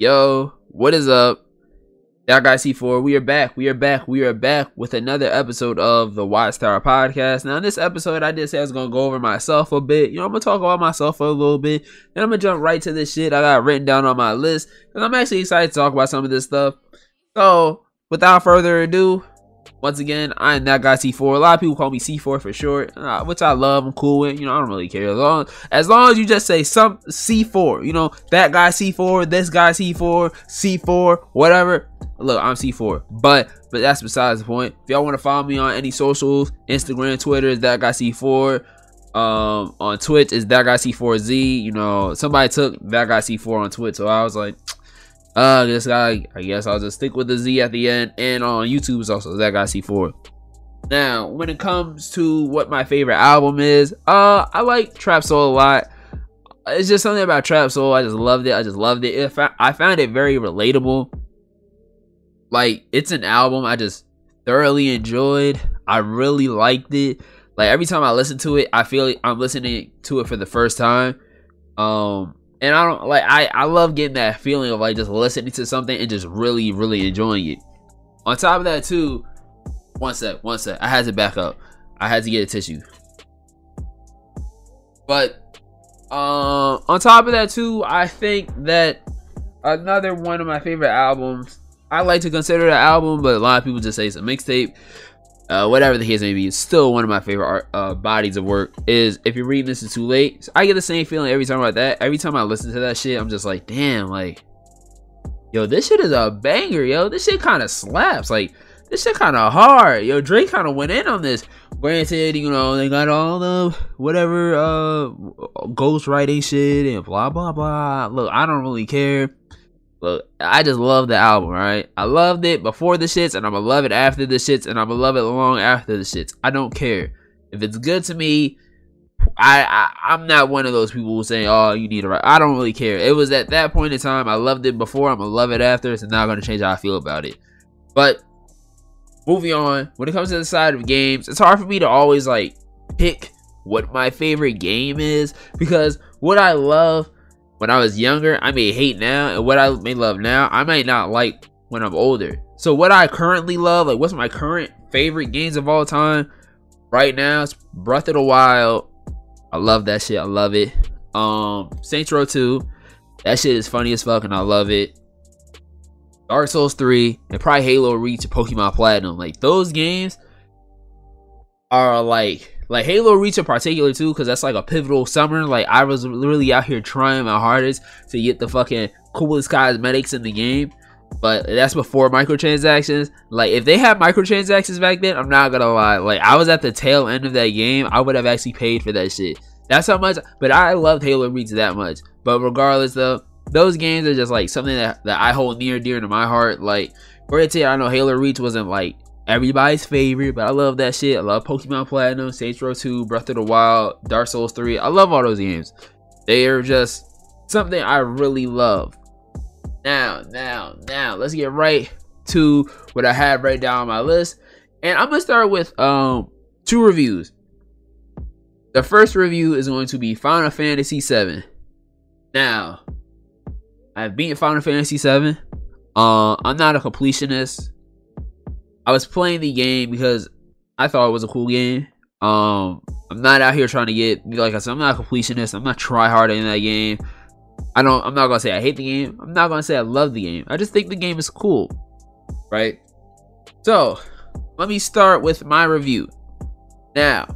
Yo, what is up? Y'all guys C4, we are back. We are back. We are back with another episode of the Watchtower Podcast. Now, in this episode, I did say I was gonna go over myself a bit. You know, I'm gonna talk about myself for a little bit. Then I'm gonna jump right to this shit I got written down on my list. And I'm actually excited to talk about some of this stuff. So, without further ado, once again, I am that guy C4. A lot of people call me C4 for short, uh, which I love. I'm cool with. You know, I don't really care as long as long as you just say some C4. You know, that guy C4, this guy C4, C4, whatever. Look, I'm C4, but but that's besides the point. If y'all want to follow me on any socials, Instagram, Twitter is that guy C4. Um, on Twitch is that guy C4Z. You know, somebody took that guy C4 on Twitch, so I was like uh, this guy, I guess I'll just stick with the Z at the end. And on YouTube is also that guy C4. Now, when it comes to what my favorite album is, uh, I like Trap Soul a lot. It's just something about Trap Soul. I just loved it. I just loved it. I found it very relatable. Like, it's an album I just thoroughly enjoyed. I really liked it. Like every time I listen to it, I feel like I'm listening to it for the first time. Um, and I don't like I I love getting that feeling of like just listening to something and just really really enjoying it. On top of that too, one sec, one sec. I had to back up. I had to get a tissue. But uh, on top of that too, I think that another one of my favorite albums. I like to consider the album, but a lot of people just say it's a mixtape uh, whatever the case may be, it's still one of my favorite art, uh, bodies of work. Is if you're reading this is too late. I get the same feeling every time about that. Every time I listen to that shit, I'm just like, damn, like, yo, this shit is a banger, yo. This shit kind of slaps. Like, this shit kind of hard. Yo, Drake kind of went in on this. Granted, you know, they got all the whatever uh ghost writing shit and blah blah blah. Look, I don't really care. Look, I just love the album, right? I loved it before the shits, and I'm gonna love it after the shits, and I'm gonna love it long after the shits. I don't care if it's good to me. I, I am not one of those people who say, "Oh, you need to write." I don't really care. It was at that point in time. I loved it before. I'm gonna love it after. It's not gonna change how I feel about it. But moving on, when it comes to the side of games, it's hard for me to always like pick what my favorite game is because what I love when I was younger, I may hate now, and what I may love now, I might not like when I'm older. So what I currently love, like what's my current favorite games of all time right now? It's Breath of the Wild. I love that shit. I love it. Um, Saints Row 2. That shit is funny as fuck, and I love it. Dark Souls 3, and probably Halo Reach and Pokemon Platinum. Like those games are like like Halo Reach in particular too, because that's like a pivotal summer. Like I was really out here trying my hardest to get the fucking coolest cosmetics in the game. But that's before microtransactions. Like if they had microtransactions back then, I'm not gonna lie. Like I was at the tail end of that game. I would have actually paid for that shit. That's how much but I loved Halo Reach that much. But regardless though, those games are just like something that, that I hold near dear to my heart. Like granted, I know Halo Reach wasn't like everybody's favorite, but I love that shit. I love Pokemon Platinum, Saints Row 2, Breath of the Wild, Dark Souls 3. I love all those games. They are just something I really love. Now, now, now, let's get right to what I have right down on my list. And I'm gonna start with um two reviews. The first review is going to be Final Fantasy VII. Now, I've beaten Final Fantasy VII. Uh, I'm not a completionist. I was playing the game because I thought it was a cool game. Um, I'm not out here trying to get like I said. I'm not a completionist. I'm not try hard in that game. I don't. I'm not gonna say I hate the game. I'm not gonna say I love the game. I just think the game is cool, right? So, let me start with my review. Now,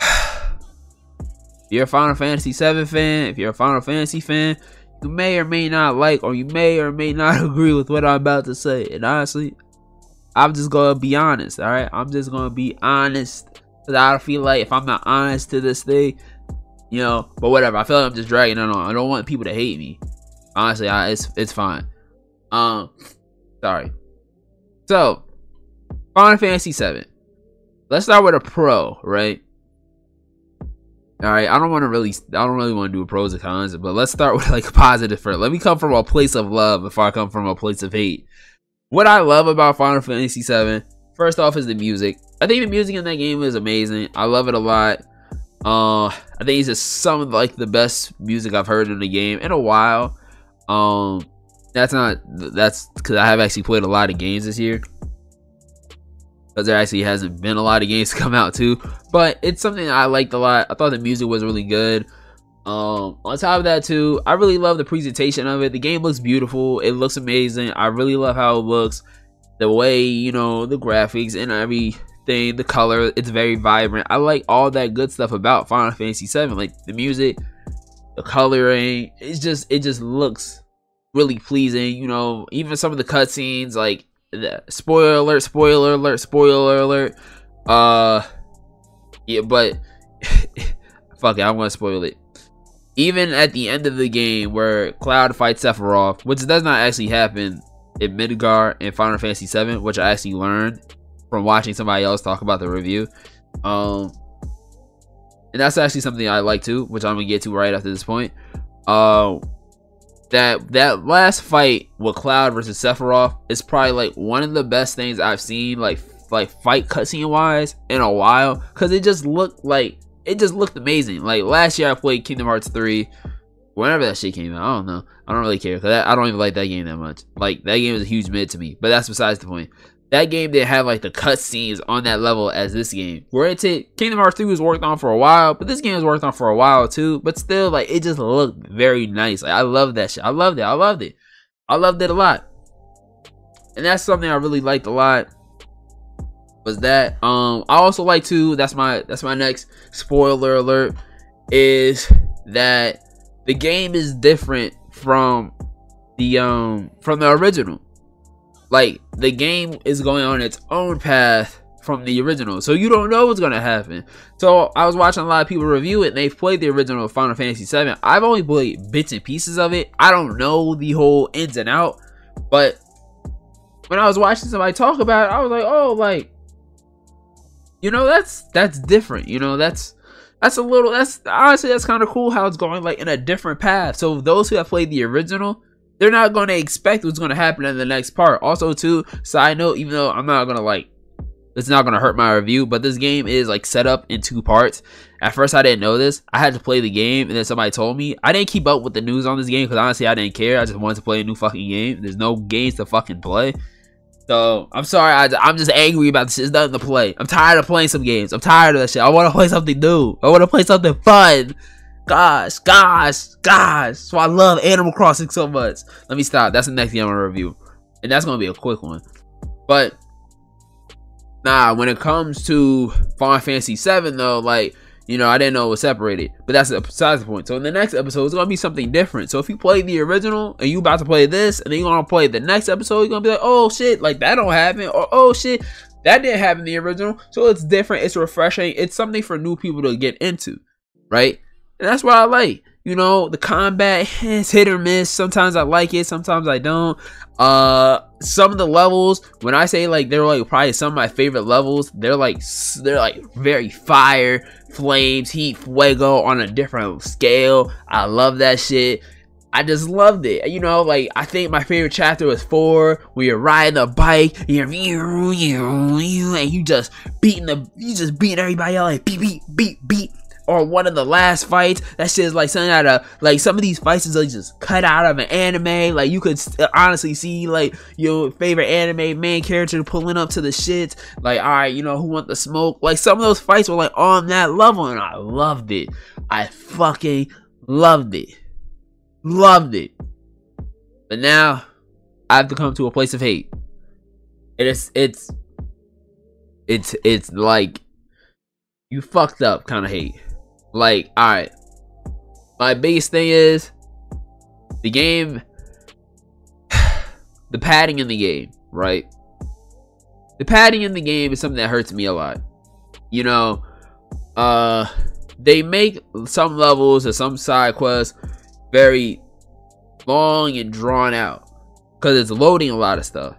if you're a Final Fantasy VII fan, if you're a Final Fantasy fan, you may or may not like, or you may or may not agree with what I'm about to say. And honestly, I'm just gonna be honest, all right? I'm just gonna be honest. Cause I don't feel like if I'm not honest to this thing, you know, but whatever. I feel like I'm just dragging it on. I don't want people to hate me. Honestly, I, it's it's fine. Um, sorry. So, Final Fantasy VII. Let's start with a pro, right? All right, I don't want to really, I don't really want to do pros and cons, but let's start with like a positive first. Let me come from a place of love before I come from a place of hate. What I love about Final Fantasy VII, first off, is the music. I think the music in that game is amazing. I love it a lot. Uh, I think it's just some of like the best music I've heard in the game in a while. Um, that's not that's because I have actually played a lot of games this year. Because there actually hasn't been a lot of games to come out too, but it's something I liked a lot. I thought the music was really good. Um, on top of that too, I really love the presentation of it. The game looks beautiful. It looks amazing. I really love how it looks. The way, you know, the graphics and everything, the color, it's very vibrant. I like all that good stuff about Final Fantasy 7. Like the music, the coloring, it's just it just looks really pleasing, you know, even some of the cutscenes like the spoiler alert, spoiler alert, spoiler alert. Uh yeah, but fuck it, I'm gonna spoil it even at the end of the game where Cloud fights Sephiroth, which does not actually happen in Midgar in Final Fantasy VII, which I actually learned from watching somebody else talk about the review. Um, and that's actually something I like too, which I'm gonna get to right after this point. Uh, that that last fight with Cloud versus Sephiroth is probably like one of the best things I've seen, like like fight cutscene wise, in a while, because it just looked like it just looked amazing. Like last year, I played Kingdom Hearts 3. Whenever that shit came out, I don't know. I don't really care because I don't even like that game that much. Like that game was a huge mid to me, but that's besides the point. That game didn't have like the cutscenes on that level as this game. It, Kingdom Hearts 3 was worked on for a while, but this game was worked on for a while too. But still, like it just looked very nice. Like I love that shit. I loved it. I loved it. I loved it a lot. And that's something I really liked a lot was that. Um, I also like to. That's my that's my next spoiler alert. Is that the game is different from the um from the original. Like the game is going on its own path from the original, so you don't know what's gonna happen. So I was watching a lot of people review it, and they've played the original Final Fantasy VII. I've only played bits and pieces of it. I don't know the whole ins and out, but when I was watching somebody talk about it, I was like, oh, like you know that's that's different you know that's that's a little that's honestly that's kind of cool how it's going like in a different path. So those who have played the original they're not going to expect what's going to happen in the next part. Also too side note even though i'm not going to like it's not going to hurt my review but this game is like set up in two parts. At first i didn't know this. I had to play the game and then somebody told me. I didn't keep up with the news on this game because honestly i didn't care. I just wanted to play a new fucking game. There's no games to fucking play so I'm sorry, I, am just angry about this. It's nothing to play. I'm tired of playing some games. I'm tired of that shit. I want to play something new. I want to play something fun. Gosh, gosh, gosh. So I love Animal Crossing so much. Let me stop. That's the next game I'm gonna review, and that's gonna be a quick one. But nah, when it comes to Final Fantasy VII though, like you know, I didn't know it was separated, but that's besides the point. So in the next episode, it's gonna be something different. So if you play the original and you about to play this, and then you're gonna play the next episode, you're gonna be like, oh shit, like that don't happen, or oh shit, that didn't happen in the original. So it's different, it's refreshing, it's something for new people to get into, right? And that's what I like. You know, the combat is hit or miss. Sometimes I like it, sometimes I don't. Uh, some of the levels, when I say like they're like probably some of my favorite levels, they're like they're like very fire, flames, heat, fuego on a different scale. I love that shit. I just loved it. You know, like I think my favorite chapter was four, where you're riding a bike, you're you you you, and you just beating the, you just beating everybody out like beat, beat, beat, beat, or one of the last fights. That shit is like something out of like some of these fights is like just cut out of an anime. Like you could honestly see like your favorite anime main character pulling up to the shit. Like all right, you know who want the smoke? Like some of those fights were like on that level, and I loved it. I fucking loved it. Loved it. But now I have to come to a place of hate. It's it's it's it's like you fucked up kind of hate. Like, alright. My biggest thing is the game the padding in the game, right? The padding in the game is something that hurts me a lot. You know, uh they make some levels or some side quests very long and drawn out because it's loading a lot of stuff.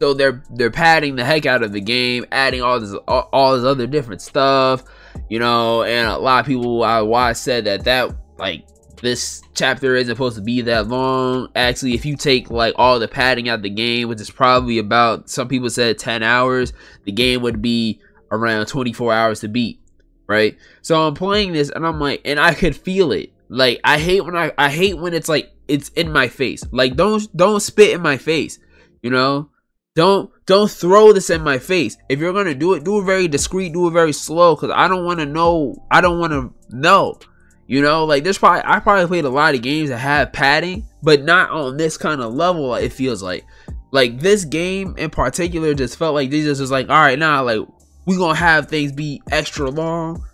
So they're they're padding the heck out of the game, adding all this all, all this other different stuff you know, and a lot of people I why said that that like this chapter isn't supposed to be that long. Actually, if you take like all the padding out the game, which is probably about some people said 10 hours, the game would be around 24 hours to beat, right? So I'm playing this and I'm like, and I could feel it. Like I hate when I I hate when it's like it's in my face. Like don't don't spit in my face. You know? Don't don't throw this in my face. If you're gonna do it, do it very discreet, do it very slow, cause I don't want to know. I don't want to know. You know, like there's probably I probably played a lot of games that have padding, but not on this kind of level. It feels like, like this game in particular just felt like just was like, all right, now like we gonna have things be extra long.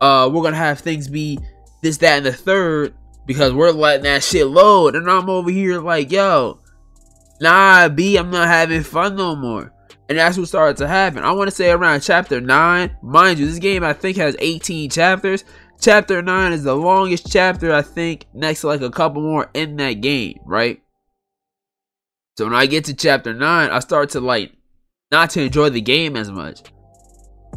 Uh, we're gonna have things be this, that, and the third because we're letting that shit load, and I'm over here like, yo, Nah, B, I'm not having fun no more. And that's what started to happen. I want to say around chapter 9. Mind you, this game I think has 18 chapters. Chapter 9 is the longest chapter, I think, next to like a couple more in that game, right? So when I get to chapter 9, I start to like not to enjoy the game as much.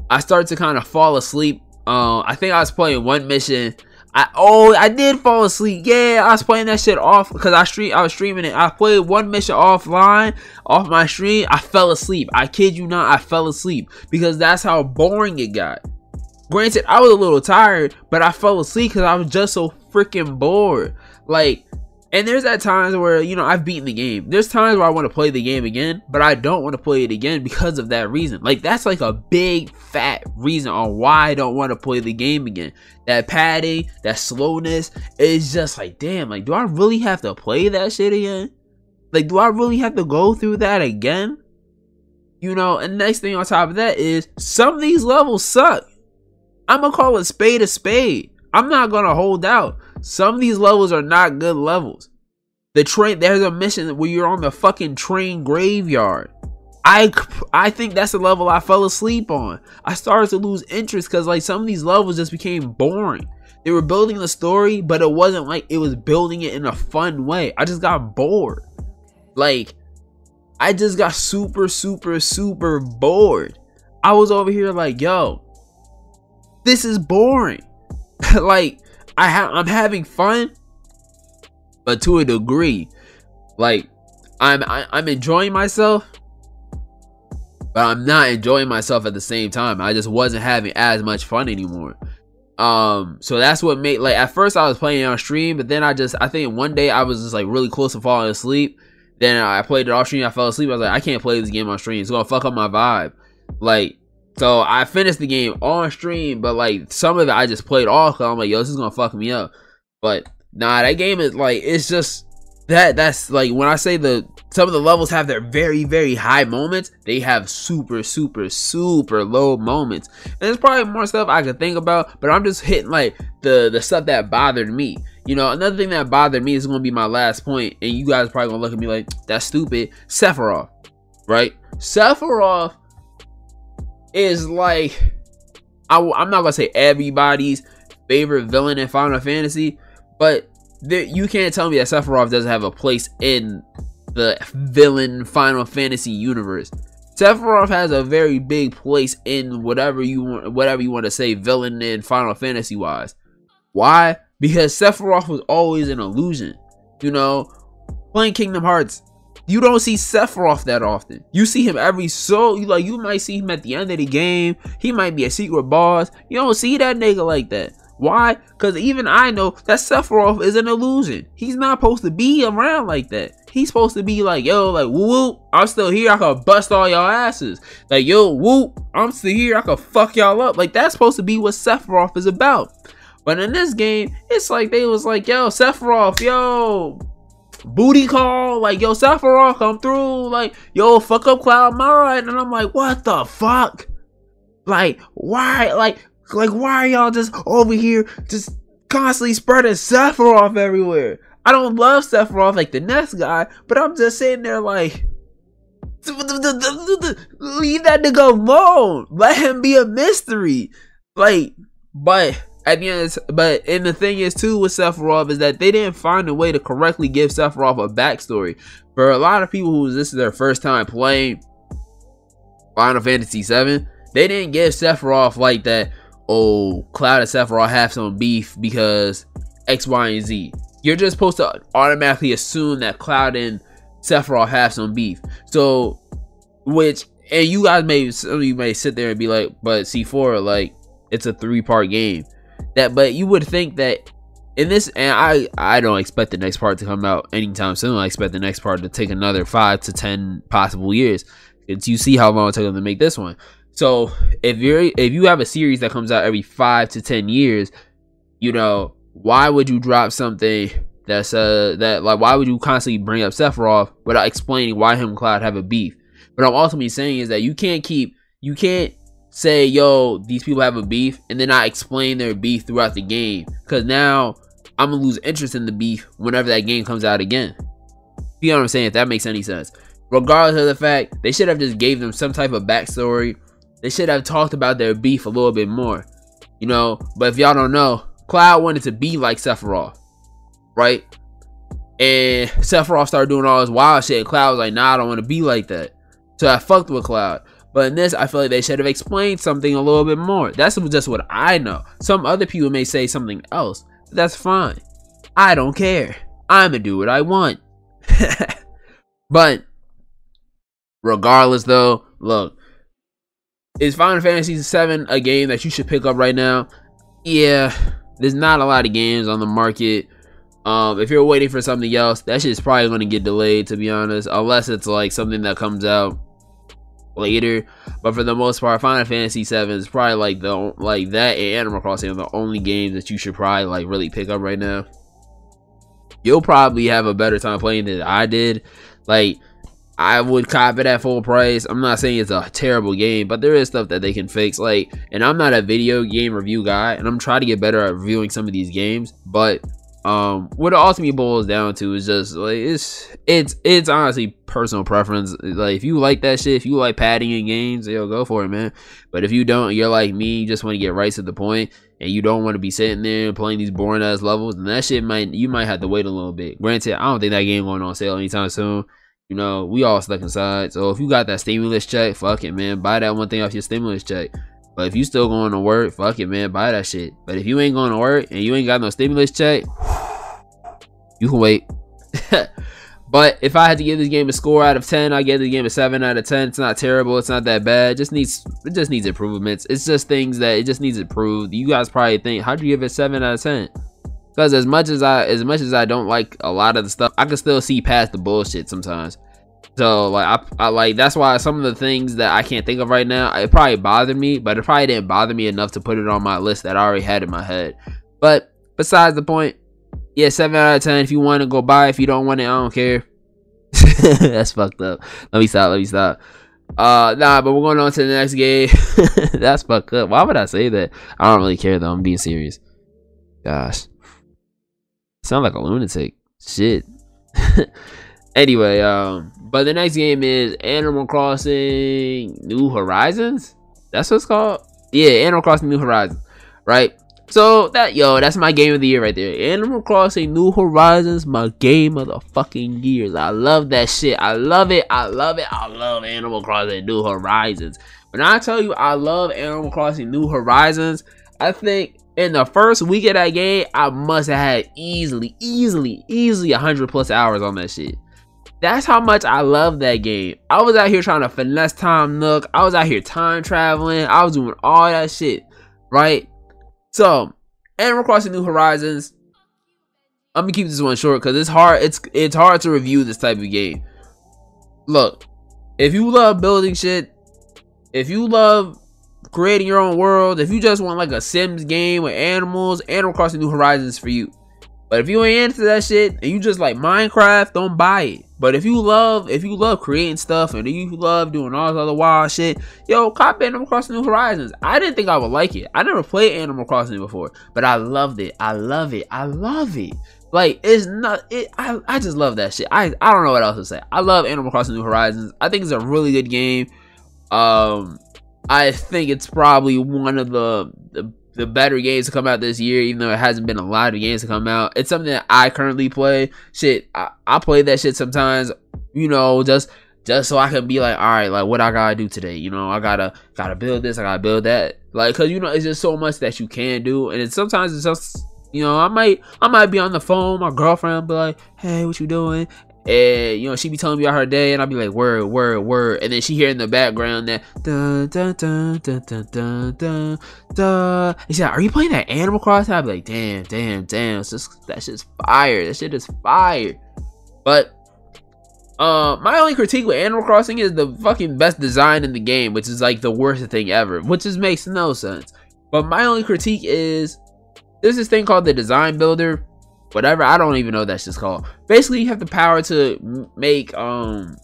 I start to kind of fall asleep. Uh, I think I was playing one mission I oh I did fall asleep. Yeah, I was playing that shit off because I stream I was streaming it. I played one mission offline off my stream. I fell asleep. I kid you not, I fell asleep because that's how boring it got. Granted, I was a little tired, but I fell asleep because I was just so freaking bored. Like and there's at times where, you know, I've beaten the game. There's times where I want to play the game again, but I don't want to play it again because of that reason. Like, that's like a big fat reason on why I don't want to play the game again. That padding, that slowness, is just like, damn, like, do I really have to play that shit again? Like, do I really have to go through that again? You know, and next thing on top of that is some of these levels suck. I'm gonna call a spade a spade. I'm not gonna hold out. Some of these levels are not good levels. The train there's a mission where you're on the fucking train graveyard. I I think that's the level I fell asleep on. I started to lose interest because like some of these levels just became boring. They were building the story, but it wasn't like it was building it in a fun way. I just got bored. Like I just got super, super, super bored. I was over here like, yo, this is boring. like I ha- I'm having fun, but to a degree, like I'm I- am i am enjoying myself, but I'm not enjoying myself at the same time. I just wasn't having as much fun anymore. Um, so that's what made like at first I was playing on stream, but then I just I think one day I was just like really close to falling asleep. Then I played it off stream, I fell asleep. I was like, I can't play this game on stream. It's gonna fuck up my vibe. Like so I finished the game on stream, but like some of it I just played off. I'm like, yo, this is gonna fuck me up. But nah, that game is like it's just that. That's like when I say the some of the levels have their very very high moments. They have super super super low moments, and there's probably more stuff I could think about. But I'm just hitting like the the stuff that bothered me. You know, another thing that bothered me is gonna be my last point, and you guys probably gonna look at me like that's stupid. Sephiroth, right? Sephiroth is like I, am not gonna say everybody's favorite villain in Final Fantasy, but there, you can't tell me that Sephiroth doesn't have a place in the villain Final Fantasy universe. Sephiroth has a very big place in whatever you want, whatever you want to say, villain in Final Fantasy wise. Why? Because Sephiroth was always an illusion. You know, playing Kingdom Hearts you don't see Sephiroth that often. You see him every so you like you might see him at the end of the game. He might be a secret boss. You don't see that nigga like that. Why? Because even I know that Sephiroth is an illusion. He's not supposed to be around like that. He's supposed to be like, yo, like, whoop, I'm still here. I can bust all y'all asses. Like, yo, whoop, I'm still here. I can fuck y'all up. Like, that's supposed to be what Sephiroth is about. But in this game, it's like they was like, yo, Sephiroth, yo, booty call, like, yo, Sephiroth, come through, like, yo, fuck up Cloud Nine. And I'm like, what the fuck? Like, why, like, like, why are y'all just over here just constantly spreading Sephiroth everywhere? I don't love Sephiroth like the next guy, but I'm just sitting there like, leave that nigga alone. Let him be a mystery. Like, but at the end, but and the thing is too with Sephiroth is that they didn't find a way to correctly give Sephiroth a backstory. For a lot of people who this is their first time playing Final Fantasy VII, they didn't give Sephiroth like that. Oh, Cloud and Sephiroth have some beef because X, Y, and Z. You're just supposed to automatically assume that Cloud and Sephiroth have some beef. So, which and you guys may some of you may sit there and be like, but C4 like it's a three part game that but you would think that in this, and I I don't expect the next part to come out anytime soon. I expect the next part to take another five to ten possible years. It's you see how long it took them to make this one. So if you're if you have a series that comes out every five to ten years, you know why would you drop something that's uh that like why would you constantly bring up Sephiroth without explaining why him and Cloud have a beef? but I'm ultimately saying is that you can't keep you can't say yo these people have a beef and then I explain their beef throughout the game because now I'm gonna lose interest in the beef whenever that game comes out again. You know what I'm saying? If that makes any sense. Regardless of the fact, they should have just gave them some type of backstory. They should have talked about their beef a little bit more. You know, but if y'all don't know, Cloud wanted to be like Sephiroth right? And Sephiroth started doing all this wild shit. Cloud was like, nah, I don't want to be like that. So I fucked with Cloud. But in this, I feel like they should have explained something a little bit more. That's just what I know. Some other people may say something else. That's fine. I don't care. I'ma do what I want. but regardless though, look. Is Final Fantasy VII a game that you should pick up right now? Yeah, there's not a lot of games on the market um, if you're waiting for something else, that shit's probably gonna get delayed to be honest, unless it's like something that comes out later. But for the most part, Final Fantasy VII is probably like the like that and Animal Crossing are the only games that you should probably like really pick up right now. You'll probably have a better time playing than I did. Like I would cop it at full price. I'm not saying it's a terrible game, but there is stuff that they can fix. Like, and I'm not a video game review guy, and I'm trying to get better at reviewing some of these games. But um what it ultimately boils down to is just like it's it's it's honestly personal preference. Like if you like that shit if you like padding in games yo go for it man. But if you don't you're like me you just want to get right to the point and you don't want to be sitting there playing these boring ass levels and that shit might you might have to wait a little bit. Granted i don't think that game going on sale anytime soon. You know we all stuck inside. So if you got that stimulus check fuck it man. Buy that one thing off your stimulus check but if you still going to work, fuck it, man, buy that shit. But if you ain't going to work and you ain't got no stimulus check, you can wait. but if I had to give this game a score out of 10, I give the game a 7 out of 10. It's not terrible. It's not that bad. It just needs it just needs improvements. It's just things that it just needs improved. You guys probably think, how'd you give it 7 out of 10? Because as much as I as much as I don't like a lot of the stuff, I can still see past the bullshit sometimes. So like I, I like that's why some of the things that I can't think of right now, it probably bothered me, but it probably didn't bother me enough to put it on my list that I already had in my head. But besides the point, yeah, seven out of ten. If you want to go buy, if you don't want it, I don't care. that's fucked up. Let me stop. Let me stop. Uh, nah, but we're going on to the next game. that's fucked up. Why would I say that? I don't really care though. I'm being serious. Gosh, sound like a lunatic. Shit. Anyway, um, but the next game is Animal Crossing New Horizons. That's what it's called. Yeah, Animal Crossing New Horizons. Right. So that yo, that's my game of the year right there. Animal Crossing New Horizons, my game of the fucking years. I love that shit. I love it. I love it. I love Animal Crossing New Horizons. When I tell you I love Animal Crossing New Horizons, I think in the first week of that game, I must have had easily, easily, easily 100 plus hours on that shit. That's how much I love that game. I was out here trying to finesse Tom Nook. I was out here time traveling. I was doing all that shit, right? So, Animal Crossing New Horizons. I'm gonna keep this one short because it's hard. It's it's hard to review this type of game. Look, if you love building shit, if you love creating your own world, if you just want like a Sims game with animals, Animal Crossing New Horizons for you. But if you ain't into that shit and you just like Minecraft, don't buy it. But if you love, if you love creating stuff and you love doing all this other wild shit, yo, cop Animal Crossing New Horizons. I didn't think I would like it. I never played Animal Crossing before, but I loved it. I love it. I love it. Like it's not it. I, I just love that shit. I I don't know what else to say. I love Animal Crossing New Horizons. I think it's a really good game. Um, I think it's probably one of the, the the better games to come out this year, even though it hasn't been a lot of games to come out. It's something that I currently play. Shit, I, I play that shit sometimes, you know, just just so I can be like, all right, like what I gotta do today. You know, I gotta gotta build this, I gotta build that. Like, cause you know, it's just so much that you can do, and it's sometimes it's just you know, I might I might be on the phone, my girlfriend be like, hey, what you doing? And you know she be telling me about her day, and I'll be like word, word, word, and then she hear in the background that dun dun dun dun dun dun dun dun. She's like, "Are you playing that Animal Crossing?" I'll be like, "Damn, damn, damn! It's just that shit's fire. That shit is fire." But uh, my only critique with Animal Crossing is the fucking best design in the game, which is like the worst thing ever, which just makes no sense. But my only critique is there's this thing called the design builder, whatever. I don't even know that's just called. Basically, you have the power to make um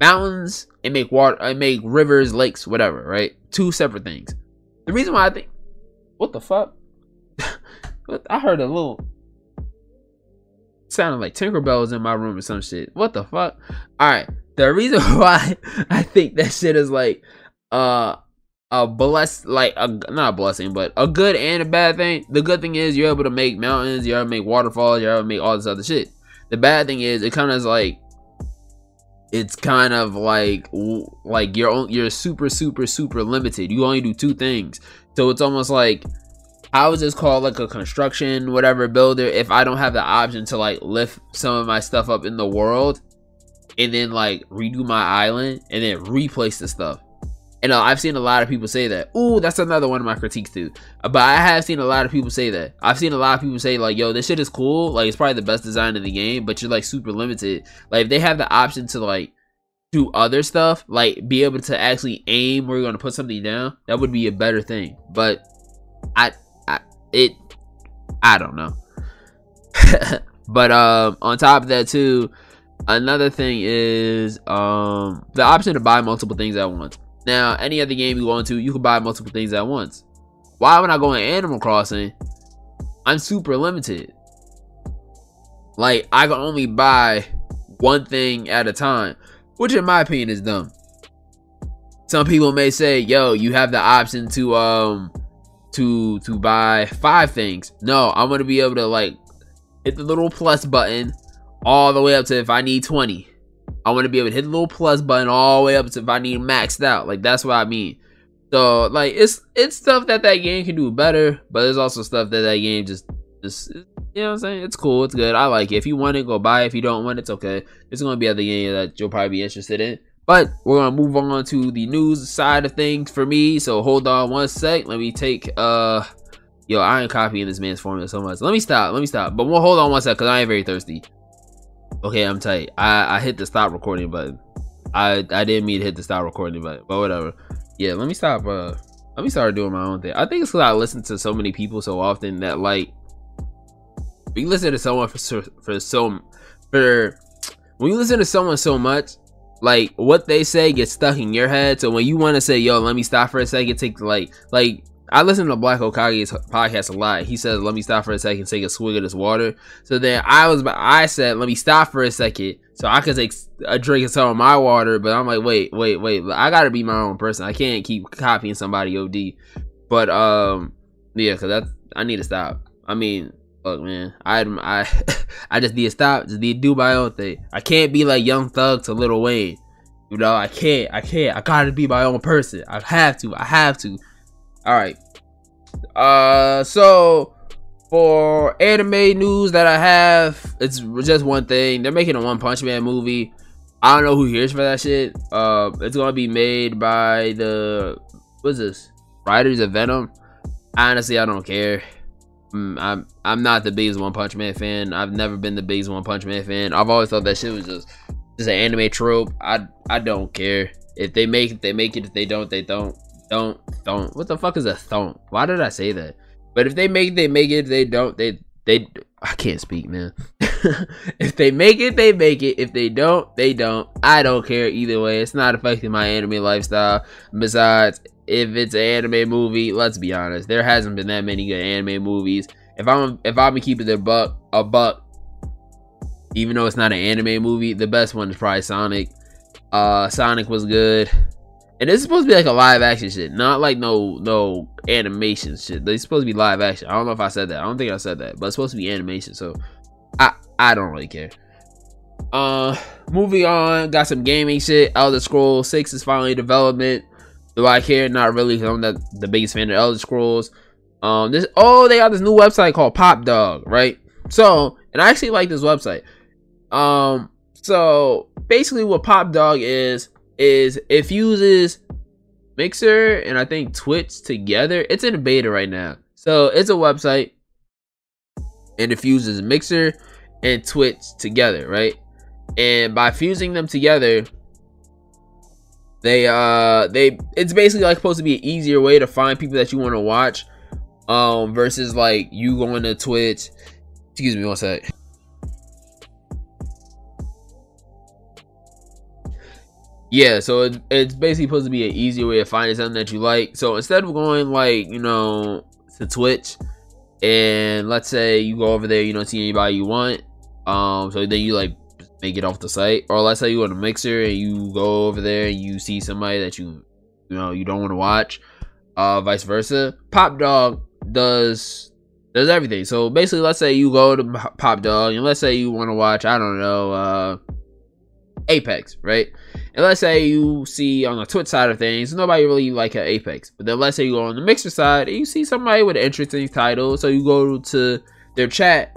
mountains and make water and make rivers, lakes, whatever. Right? Two separate things. The reason why I think what the fuck? I heard a little sounded like Tinkerbell was in my room or some shit. What the fuck? All right. The reason why I think that shit is like uh a bless like a not a blessing, but a good and a bad thing. The good thing is you're able to make mountains, you're able to make waterfalls, you're able to make all this other shit. The bad thing is it kind of is like it's kind of like like you're you're super super super limited. You only do two things, so it's almost like I would just call like a construction whatever builder if I don't have the option to like lift some of my stuff up in the world and then like redo my island and then replace the stuff. And uh, I've seen a lot of people say that. Ooh, that's another one of my critiques too. Uh, but I have seen a lot of people say that. I've seen a lot of people say like, "Yo, this shit is cool. Like, it's probably the best design in the game, but you're like super limited. Like, if they have the option to like do other stuff, like be able to actually aim where you're gonna put something down, that would be a better thing. But I, I, it, I don't know. but um, on top of that too, another thing is um the option to buy multiple things at once. Now, any other game you go into, you can buy multiple things at once. Why would I go in Animal Crossing? I'm super limited. Like, I can only buy one thing at a time, which in my opinion is dumb. Some people may say, yo, you have the option to um to to buy five things. No, I'm gonna be able to like hit the little plus button all the way up to if I need 20. I want to be able to hit the little plus button all the way up to if I need maxed out. Like that's what I mean. So like it's it's stuff that that game can do better, but there's also stuff that that game just just you know what I'm saying. It's cool, it's good. I like it. If you want it, go buy it. If you don't want it, it's okay. There's gonna be other games that you'll probably be interested in. But we're gonna move on to the news side of things for me. So hold on one sec. Let me take uh yo, I ain't copying this man's formula so much. Let me stop. Let me stop. But we'll hold on one sec because I ain't very thirsty. Okay, I'm tight. I, I hit the stop recording button. I I didn't mean to hit the stop recording button, but whatever. Yeah, let me stop. Uh, let me start doing my own thing. I think it's because I listen to so many people so often that like when you listen to someone for for so for when you listen to someone so much, like what they say gets stuck in your head. So when you want to say, "Yo, let me stop for a second, take like like I listen to Black Hokage's podcast a lot. He says, "Let me stop for a second, take a swig of this water." So then I was, I said, "Let me stop for a second, so I could take a drink of some of my water." But I'm like, wait, wait, wait. I gotta be my own person. I can't keep copying somebody OD. But um, yeah, cause that I need to stop. I mean, look, man, I I I just need to stop. Just need to do my own thing. I can't be like Young Thug to Lil Wayne. You know, I can't. I can't. I gotta be my own person. I have to. I have to. All right. Uh, so for anime news that I have, it's just one thing. They're making a One Punch Man movie. I don't know who hears for that shit. Uh, it's gonna be made by the what's this? Writers of Venom. Honestly, I don't care. Mm, I'm I'm not the biggest One Punch Man fan. I've never been the biggest One Punch Man fan. I've always thought that shit was just just an anime trope. I I don't care if they make it, they make it. If they don't, they don't don't don't what the fuck is a don't why did i say that? But if they make it they make it. If they don't they they i can't speak man. If they make it they make it. If they don't they don't. I don't care either way. It's not affecting my anime lifestyle. Besides if it's an anime movie let's be honest there hasn't been that many good anime movies. If i'm if i'm keeping the buck a buck even though it's not an anime movie the best one is probably sonic. Uh sonic was good and it's supposed to be like a live action shit, not like no no animation shit. They're supposed to be live action. I don't know if I said that. I don't think I said that, but it's supposed to be animation. So I I don't really care. Uh, moving on. Got some gaming shit. Elder Scrolls Six is finally development. Do I care? Not really. Cause I'm not the biggest fan of Elder Scrolls. Um, this oh they got this new website called Pop Dog, right? So and I actually like this website. Um, so basically, what Pop Dog is is it fuses Mixer and I think Twitch together. It's in beta right now, so it's a website and it fuses Mixer and Twitch together, right? And by fusing them together, they uh they it's basically like supposed to be an easier way to find people that you want to watch um versus like you going to Twitch. Excuse me one sec. Yeah, so it's, it's basically supposed to be an easier way of finding something that you like. So instead of going like, you know, to Twitch and let's say you go over there, you don't see anybody you want. Um, so then you like make it off the site. Or let's say you want a mixer and you go over there and you see somebody that you you know you don't want to watch. Uh, vice versa. Pop Dog does does everything. So basically, let's say you go to Pop Dog and let's say you want to watch, I don't know, uh, Apex, right? And let's say you see on the Twitch side of things, nobody really like an Apex. But then let's say you go on the Mixer side and you see somebody with an interesting title, so you go to their chat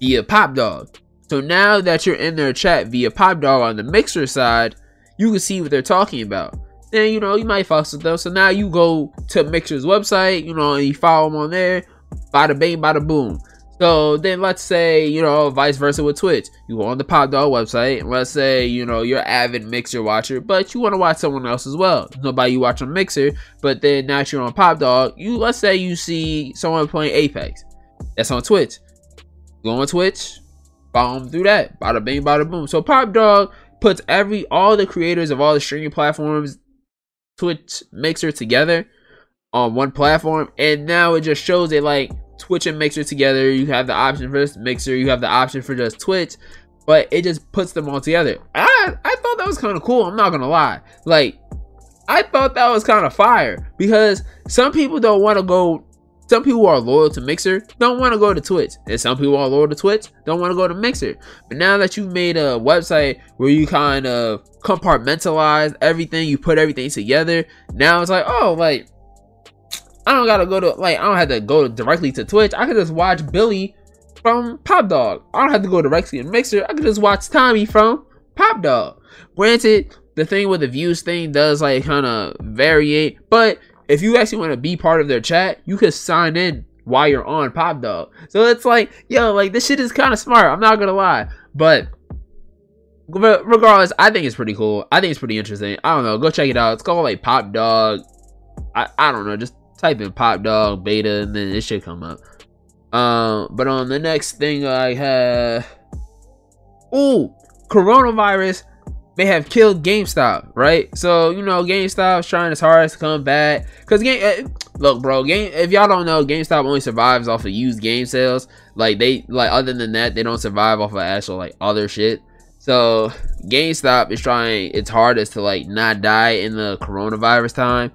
via Pop Dog. So now that you're in their chat via Pop Dog on the Mixer side, you can see what they're talking about. Then you know you might fuss with them. So now you go to Mixer's website, you know, and you follow them on there. Bada bing, bada boom. So then let's say, you know, vice versa with Twitch. You go on the Pop Dog website, and let's say, you know, you're avid Mixer watcher, but you want to watch someone else as well. Nobody you watch on Mixer, but then now you're on Pop Dog, you let's say you see someone playing Apex. That's on Twitch. Go on Twitch, follow them through that. Bada bing, bada boom. So Pop Dog puts every all the creators of all the streaming platforms, Twitch Mixer together on one platform, and now it just shows it like Twitch and Mixer together. You have the option for this Mixer, you have the option for just Twitch, but it just puts them all together. I I thought that was kind of cool. I'm not gonna lie. Like I thought that was kind of fire because some people don't want to go. Some people are loyal to Mixer, don't want to go to Twitch, and some people are loyal to Twitch, don't want to go to Mixer. But now that you've made a website where you kind of compartmentalize everything, you put everything together. Now it's like, oh, like I don't gotta go to like I don't have to go directly to Twitch. I could just watch Billy from Pop Dog. I don't have to go directly to Mixer. I could just watch Tommy from Pop Dog. Granted, the thing with the views thing does like kind of variate, but if you actually want to be part of their chat, you can sign in while you're on Pop Dog. So it's like, yo, like this shit is kind of smart. I'm not gonna lie, but regardless, I think it's pretty cool. I think it's pretty interesting. I don't know. Go check it out. It's called like Pop Dog. I, I don't know. Just type in pop dog beta and then it should come up. Um, but on the next thing I have, oh, coronavirus may have killed GameStop, right? So you know GameStop's trying its hardest to come back. Cause game, eh, look, bro, game. If y'all don't know, GameStop only survives off of used game sales. Like they, like other than that, they don't survive off of actual like other shit. So GameStop is trying its hardest to like not die in the coronavirus time.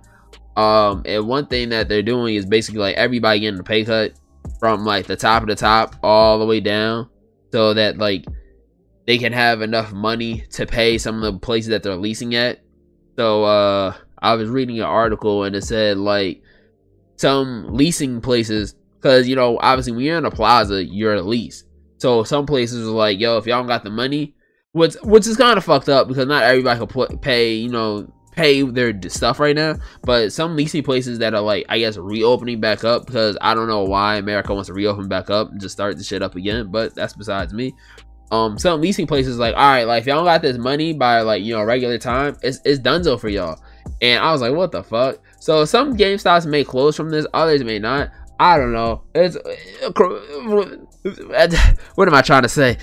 Um, and one thing that they're doing is basically like everybody getting a pay cut from like the top of the top all the way down, so that like they can have enough money to pay some of the places that they're leasing at. So uh, I was reading an article and it said like some leasing places, because you know obviously when you're in a plaza, you're a lease. So some places are like, yo, if y'all don't got the money, which which is kind of fucked up because not everybody can pay, you know, pay their stuff right now. But some leasing places that are like, I guess, reopening back up because I don't know why America wants to reopen back up and just start the shit up again. But that's besides me. Um, some leasing places like, all right, like y'all got this money by like you know regular time, it's it's donezo for y'all. And I was like, what the fuck? So some GameStops may close from this, others may not. I don't know. It's what am I trying to say?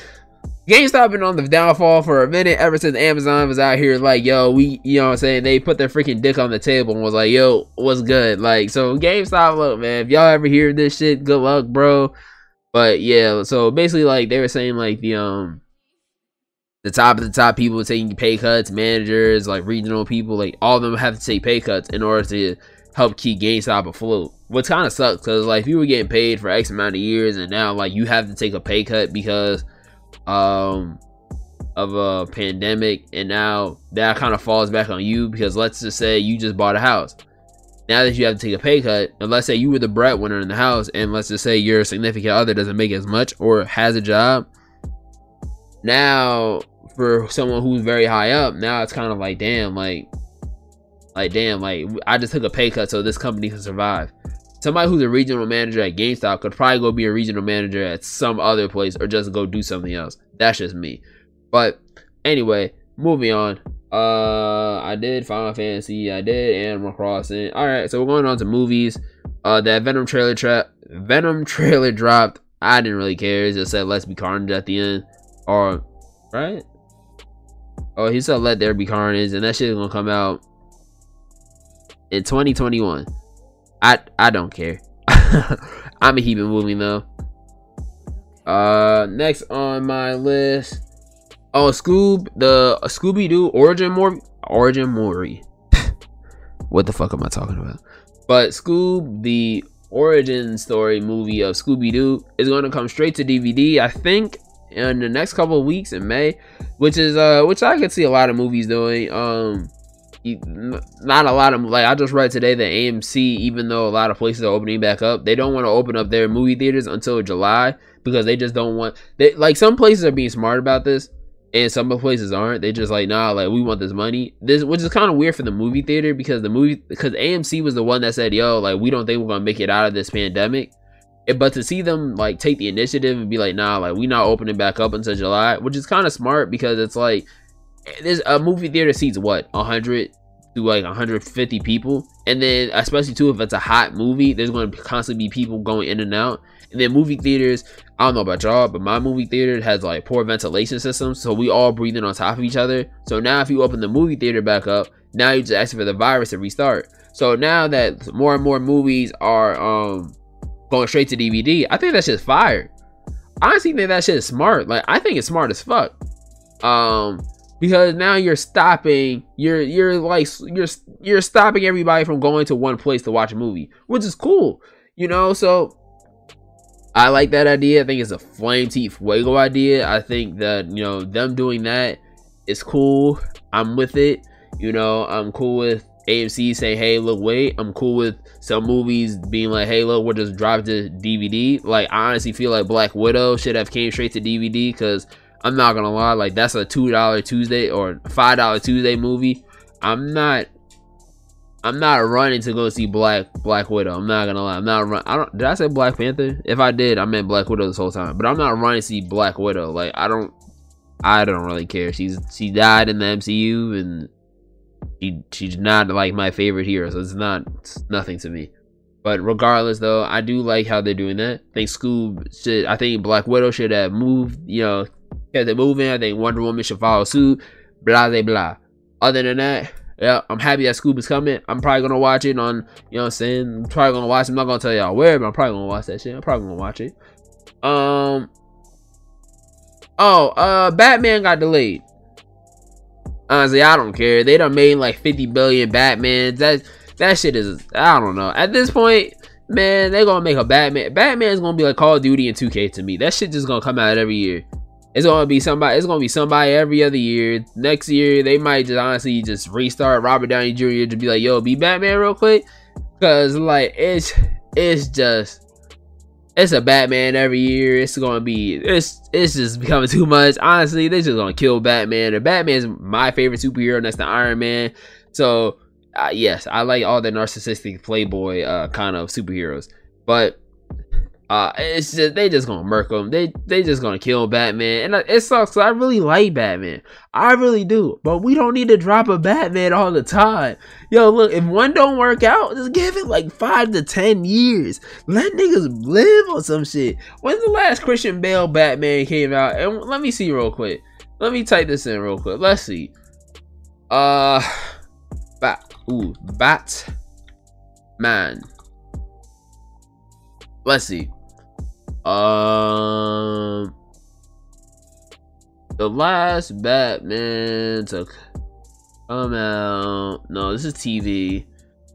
GameStop been on the downfall for a minute ever since Amazon was out here like, yo, we, you know what I'm saying? They put their freaking dick on the table and was like, yo, what's good? Like, so GameStop, look, man, if y'all ever hear this shit, good luck, bro. But yeah, so basically, like, they were saying, like, the, um, the top of the top people taking pay cuts, managers, like regional people, like, all of them have to take pay cuts in order to help keep GameStop afloat. Which kind of sucks because, like, you were getting paid for X amount of years and now, like, you have to take a pay cut because um of a pandemic and now that kind of falls back on you because let's just say you just bought a house now that you have to take a pay cut and let's say you were the breadwinner in the house and let's just say your significant other doesn't make as much or has a job now for someone who's very high up, now it's kind of like damn, like like damn, like I just took a pay cut so this company can survive. Somebody who's a regional manager at GameStop could probably go be a regional manager at some other place or just go do something else. That's just me. But anyway, moving on. Uh, I did Final Fantasy. I did Animal Crossing. All right, so we're going on to movies. Uh, that Venom trailer trap. Venom trailer dropped. I didn't really care. It just said "Let's be carnage" at the end, or right? Oh, he said "Let there be carnage," and that shit is gonna come out in 2021. I I don't care. I'm a heathen movie though. Uh, next on my list Oh, Scoob, the uh, Scooby Doo Origin More Origin Mori. what the fuck am I talking about? But Scoob, the origin story movie of Scooby Doo, is going to come straight to DVD. I think in the next couple of weeks in May, which is uh, which I could see a lot of movies doing. Um, not a lot of like I just read today that AMC, even though a lot of places are opening back up, they don't want to open up their movie theaters until July because they just don't want. They like some places are being smart about this and some places aren't. They just like nah, like we want this money. This which is kind of weird for the movie theater because the movie because AMC was the one that said yo like we don't think we're gonna make it out of this pandemic. But to see them like take the initiative and be like nah, like we not opening back up until July, which is kind of smart because it's like there's a movie theater seats what 100 to like 150 people and then especially too if it's a hot movie there's going to constantly be people going in and out and then movie theaters I don't know about y'all, but my movie theater has like poor ventilation systems, so we all breathing on top of each other. So now if you open the movie theater back up, now you just asking for the virus to restart. So now that more and more movies are um going straight to DVD, I think that's just fire. I honestly think that shit is smart. Like I think it's smart as fuck. Um because now you're stopping you're you're like you're you're stopping everybody from going to one place to watch a movie, which is cool. You know, so I like that idea. I think it's a flame teeth fuego idea. I think that you know them doing that is cool. I'm with it. You know, I'm cool with AMC saying, "Hey, look, wait." I'm cool with some movies being like, "Hey, look, we're just dropping to DVD." Like, I honestly feel like Black Widow should have came straight to DVD because I'm not gonna lie, like that's a two dollar Tuesday or five dollar Tuesday movie. I'm not I'm not running to go see Black Black Widow. I'm not gonna lie. I'm not run. I don't. Did I say Black Panther? If I did, I meant Black Widow this whole time. But I'm not running to see Black Widow. Like I don't. I don't really care. She's she died in the MCU and she she's not like my favorite hero. So it's not it's nothing to me. But regardless, though, I do like how they're doing that. I think Scoob should. I think Black Widow should have moved. You know, kept it moving. I think Wonder Woman should follow suit. Blah blah blah. Other than that yeah, I'm happy that Scoob is coming. I'm probably gonna watch it on, you know what I'm saying? I'm probably gonna watch it. I'm not gonna tell y'all where, but I'm probably gonna watch that shit. I'm probably gonna watch it. Um Oh, uh Batman got delayed. Honestly, I don't care. They done made like 50 billion Batmans. That that shit is I don't know. At this point, man, they gonna make a Batman. Batman's gonna be like Call of Duty and 2K to me. That shit just gonna come out every year. It's gonna be somebody. It's gonna be somebody every other year. Next year, they might just honestly just restart Robert Downey Jr. to be like, "Yo, be Batman real quick," because like it's it's just it's a Batman every year. It's gonna be it's it's just becoming too much. Honestly, they're just gonna kill Batman. And Batman's my favorite superhero next to Iron Man. So uh, yes, I like all the narcissistic playboy uh, kind of superheroes, but uh, it's just they just gonna murk him. They they just gonna kill Batman, and it sucks. I really like Batman. I really do. But we don't need to drop a Batman all the time. Yo, look, if one don't work out, just give it like five to ten years. Let niggas live on some shit. When's the last Christian Bale Batman came out? And let me see real quick. Let me type this in real quick. Let's see. Uh, bat. Ooh, Batman. Let's see. Um, the last Batman to come out. No, this is TV.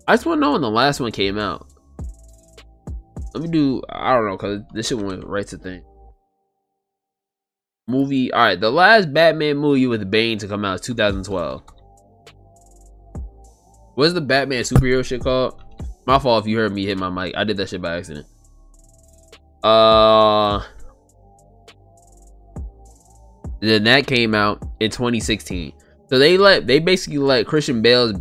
I just want to know when the last one came out. Let me do. I don't know because this shit went right to thing. Movie. All right, the last Batman movie with Bane to come out is 2012. What's the Batman superhero shit called? My fault if you heard me hit my mic. I did that shit by accident. Uh then that came out in 2016. So they let they basically let Christian Bale's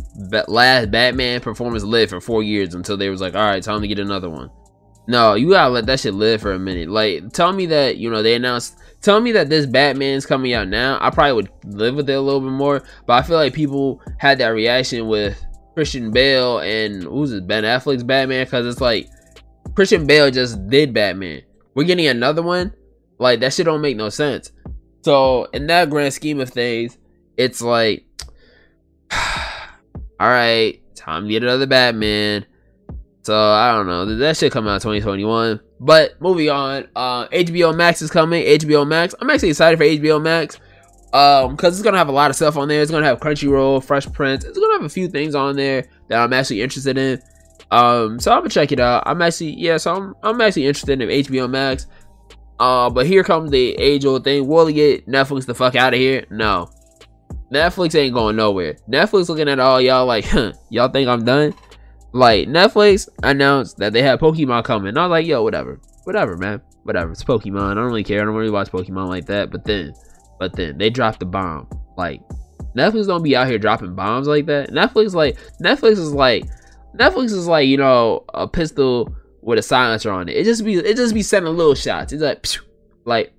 last Batman performance live for four years until they was like, all right, time to get another one. No, you gotta let that shit live for a minute. Like, tell me that you know they announced. Tell me that this Batman's coming out now. I probably would live with it a little bit more. But I feel like people had that reaction with Christian Bale and who's it, Ben Affleck's Batman, because it's like Christian Bale just did Batman. We're getting another one. Like that shit don't make no sense. So in that grand scheme of things, it's like, all right, time to get another Batman. So I don't know. That should come out 2021. But moving on, uh, HBO Max is coming. HBO Max. I'm actually excited for HBO Max. Um, because it's gonna have a lot of stuff on there. It's gonna have Crunchyroll, Fresh Prince. It's gonna have a few things on there that I'm actually interested in. Um, so I'm gonna check it out. I'm actually yeah, so I'm I'm actually interested in HBO Max. Uh, but here comes the age old thing. Will we get Netflix the fuck out of here? No. Netflix ain't going nowhere. Netflix looking at all y'all like, huh, y'all think I'm done? Like Netflix announced that they had Pokemon coming. I was like, yo, whatever. Whatever, man. Whatever. It's Pokemon. I don't really care. I don't really watch Pokemon like that. But then but then they dropped the bomb. Like Netflix don't be out here dropping bombs like that. Netflix like Netflix is like Netflix is like, you know, a pistol with a silencer on it. It just be it just be sending little shots. It's like psh, like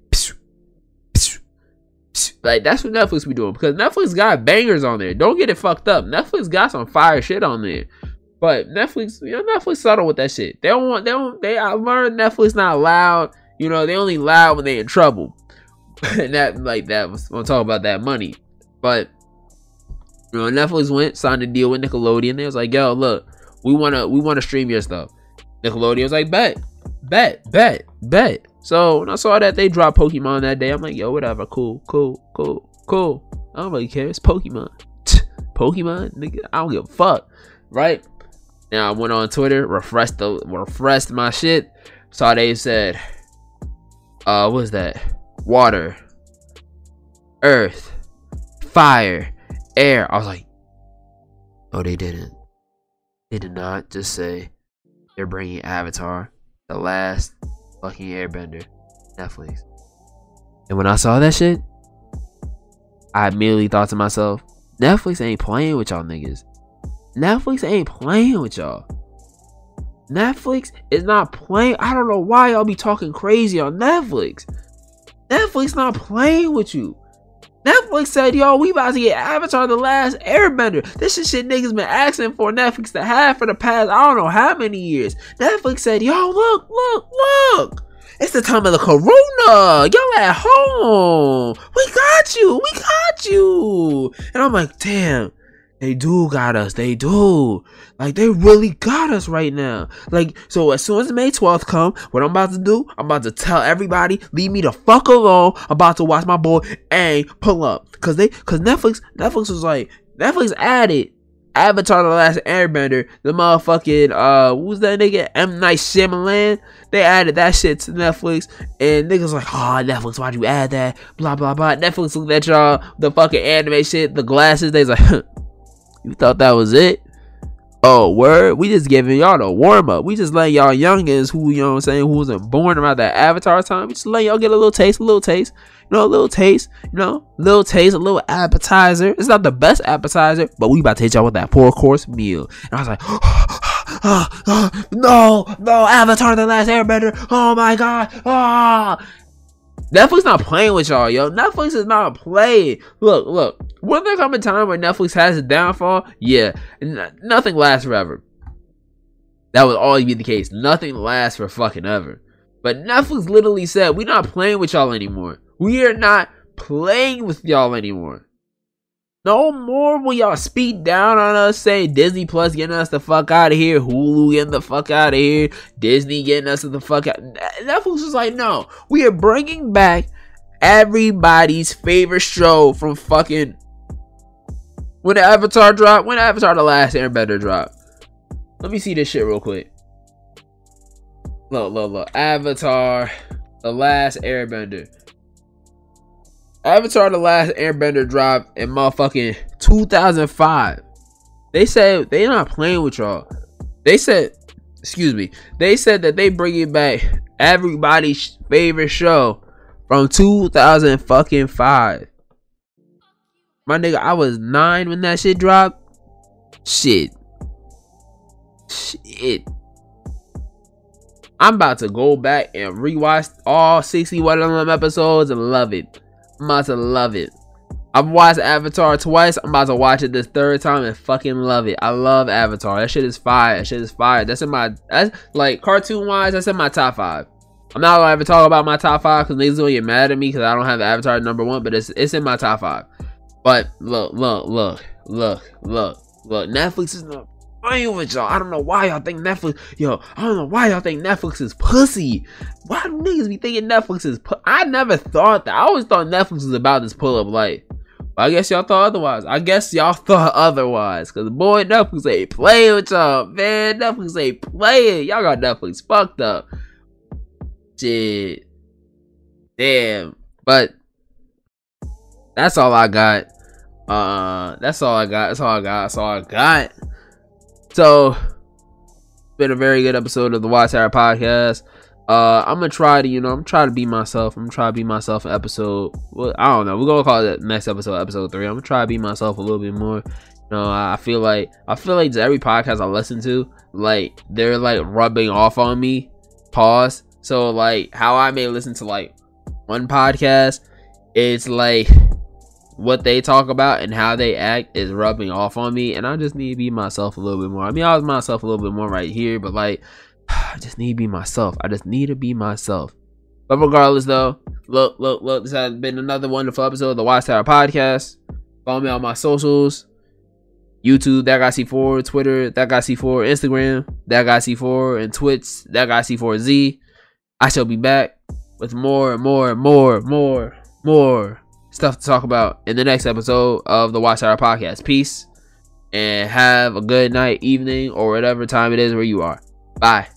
like that's what Netflix be doing because Netflix got bangers on there. Don't get it fucked up. Netflix got some fire shit on there. But Netflix, you know, Netflix subtle with that shit. They don't want they don't they I learned Netflix not loud. You know, they only loud when they in trouble. and that like that was we'll talk about that money. But you know, Netflix went signed a deal with Nickelodeon. They was like, "Yo, look, we wanna we wanna stream your stuff." Nickelodeon was like, "Bet, bet, bet, bet." So when I saw that they dropped Pokemon that day, I'm like, "Yo, whatever, cool, cool, cool, cool." I don't really care. It's Pokemon. Pokemon, nigga. I don't give a fuck, right? Now I went on Twitter, refreshed the refreshed my shit. Saw they said, uh, what was that? water, earth, fire, air. I was like, oh, they didn't. They did not just say they're bringing Avatar, the last fucking airbender, Netflix. And when I saw that shit, I immediately thought to myself, Netflix ain't playing with y'all niggas. Netflix ain't playing with y'all. Netflix is not playing. I don't know why y'all be talking crazy on Netflix. Netflix not playing with you. Netflix said, yo, we about to get Avatar The Last Airbender. This is shit niggas been asking for Netflix to have for the past, I don't know how many years. Netflix said, yo, look, look, look. It's the time of the corona. Y'all at home. We got you. We got you. And I'm like, damn. They do got us. They do. Like they really got us right now. Like so, as soon as May 12th come, what I'm about to do, I'm about to tell everybody, leave me the fuck alone. I'm about to watch my boy A pull up, cause they, cause Netflix, Netflix was like, Netflix added Avatar: The Last Airbender, the motherfucking uh, who's that nigga? M Night Shyamalan. They added that shit to Netflix, and niggas like, oh Netflix, why'd you add that? Blah blah blah. Netflix looked at y'all, the fucking anime shit, the glasses. They's like. You thought that was it? Oh, word. We just giving y'all the warm up. We just letting y'all youngins who, you know what I'm saying, who wasn't born around that avatar time. We just letting y'all get a little taste, a little taste. You know, a little taste, you know, a little taste, a little appetizer. It's not the best appetizer, but we about to hit y'all with that four course meal. And I was like, oh, oh, no, no, Avatar the Last Airbender. Oh my god. Ah. Netflix not playing with y'all, yo. Netflix is not playing. Look, look. Will there come a time where Netflix has a downfall? Yeah. N- nothing lasts forever. That would always be the case. Nothing lasts for fucking ever. But Netflix literally said, we're not playing with y'all anymore. We are not playing with y'all anymore. No more will y'all speak down on us, say Disney Plus getting us the fuck out of here, Hulu getting the fuck out of here, Disney getting us the fuck out. Netflix was like, no, we are bringing back everybody's favorite show from fucking when the Avatar drop, when Avatar the Last Airbender drop. Let me see this shit real quick. Look, look, look. Avatar, the Last Airbender. Avatar: The Last Airbender dropped in motherfucking 2005. They said they not playing with y'all. They said, excuse me, they said that they bringing back everybody's favorite show from 2005. My nigga, I was nine when that shit dropped. Shit. Shit. I'm about to go back and rewatch all 61 of them episodes and love it. I'm about to love it. I've watched Avatar twice. I'm about to watch it this third time and fucking love it. I love Avatar. That shit is fire. That shit is fire. That's in my that's like cartoon wise. That's in my top five. I'm not gonna ever talk about my top five because niggas gonna get mad at me because I don't have Avatar number one, but it's it's in my top five. But look, look, look, look, look, look. Netflix is not playing with y'all. I don't know why y'all think Netflix. Yo, I don't know why y'all think Netflix is pussy. Why do niggas be thinking Netflix is? Pu- I never thought that. I always thought Netflix was about this pull up life. But I guess y'all thought otherwise. I guess y'all thought otherwise. Cause boy, Netflix ain't playing with y'all, man. Netflix ain't playing. Y'all got Netflix fucked up. Shit. Damn. But that's all I got. Uh that's all I got. That's all I got. That's all I got. So been a very good episode of the Watch Tower podcast. Uh, I'm gonna try to, you know, I'm trying to be myself. I'm trying to be myself. Episode, well, I don't know. We're gonna call it next episode, episode three. I'm gonna try to be myself a little bit more. You know, I feel like I feel like every podcast I listen to, like they're like rubbing off on me. Pause. So like how I may listen to like one podcast, it's like what they talk about and how they act is rubbing off on me, and I just need to be myself a little bit more. I mean, I was myself a little bit more right here, but like I just need to be myself. I just need to be myself. But regardless, though, look, look, look. This has been another wonderful episode of the Watch Tower Podcast. Follow me on my socials: YouTube, that guy C4, Twitter, that guy C4, Instagram, that guy C4, and Twitch, that guy C4Z. I shall be back with more and more and more, more, more stuff to talk about in the next episode of the Watch Tower Podcast. Peace and have a good night, evening, or whatever time it is where you are. Bye.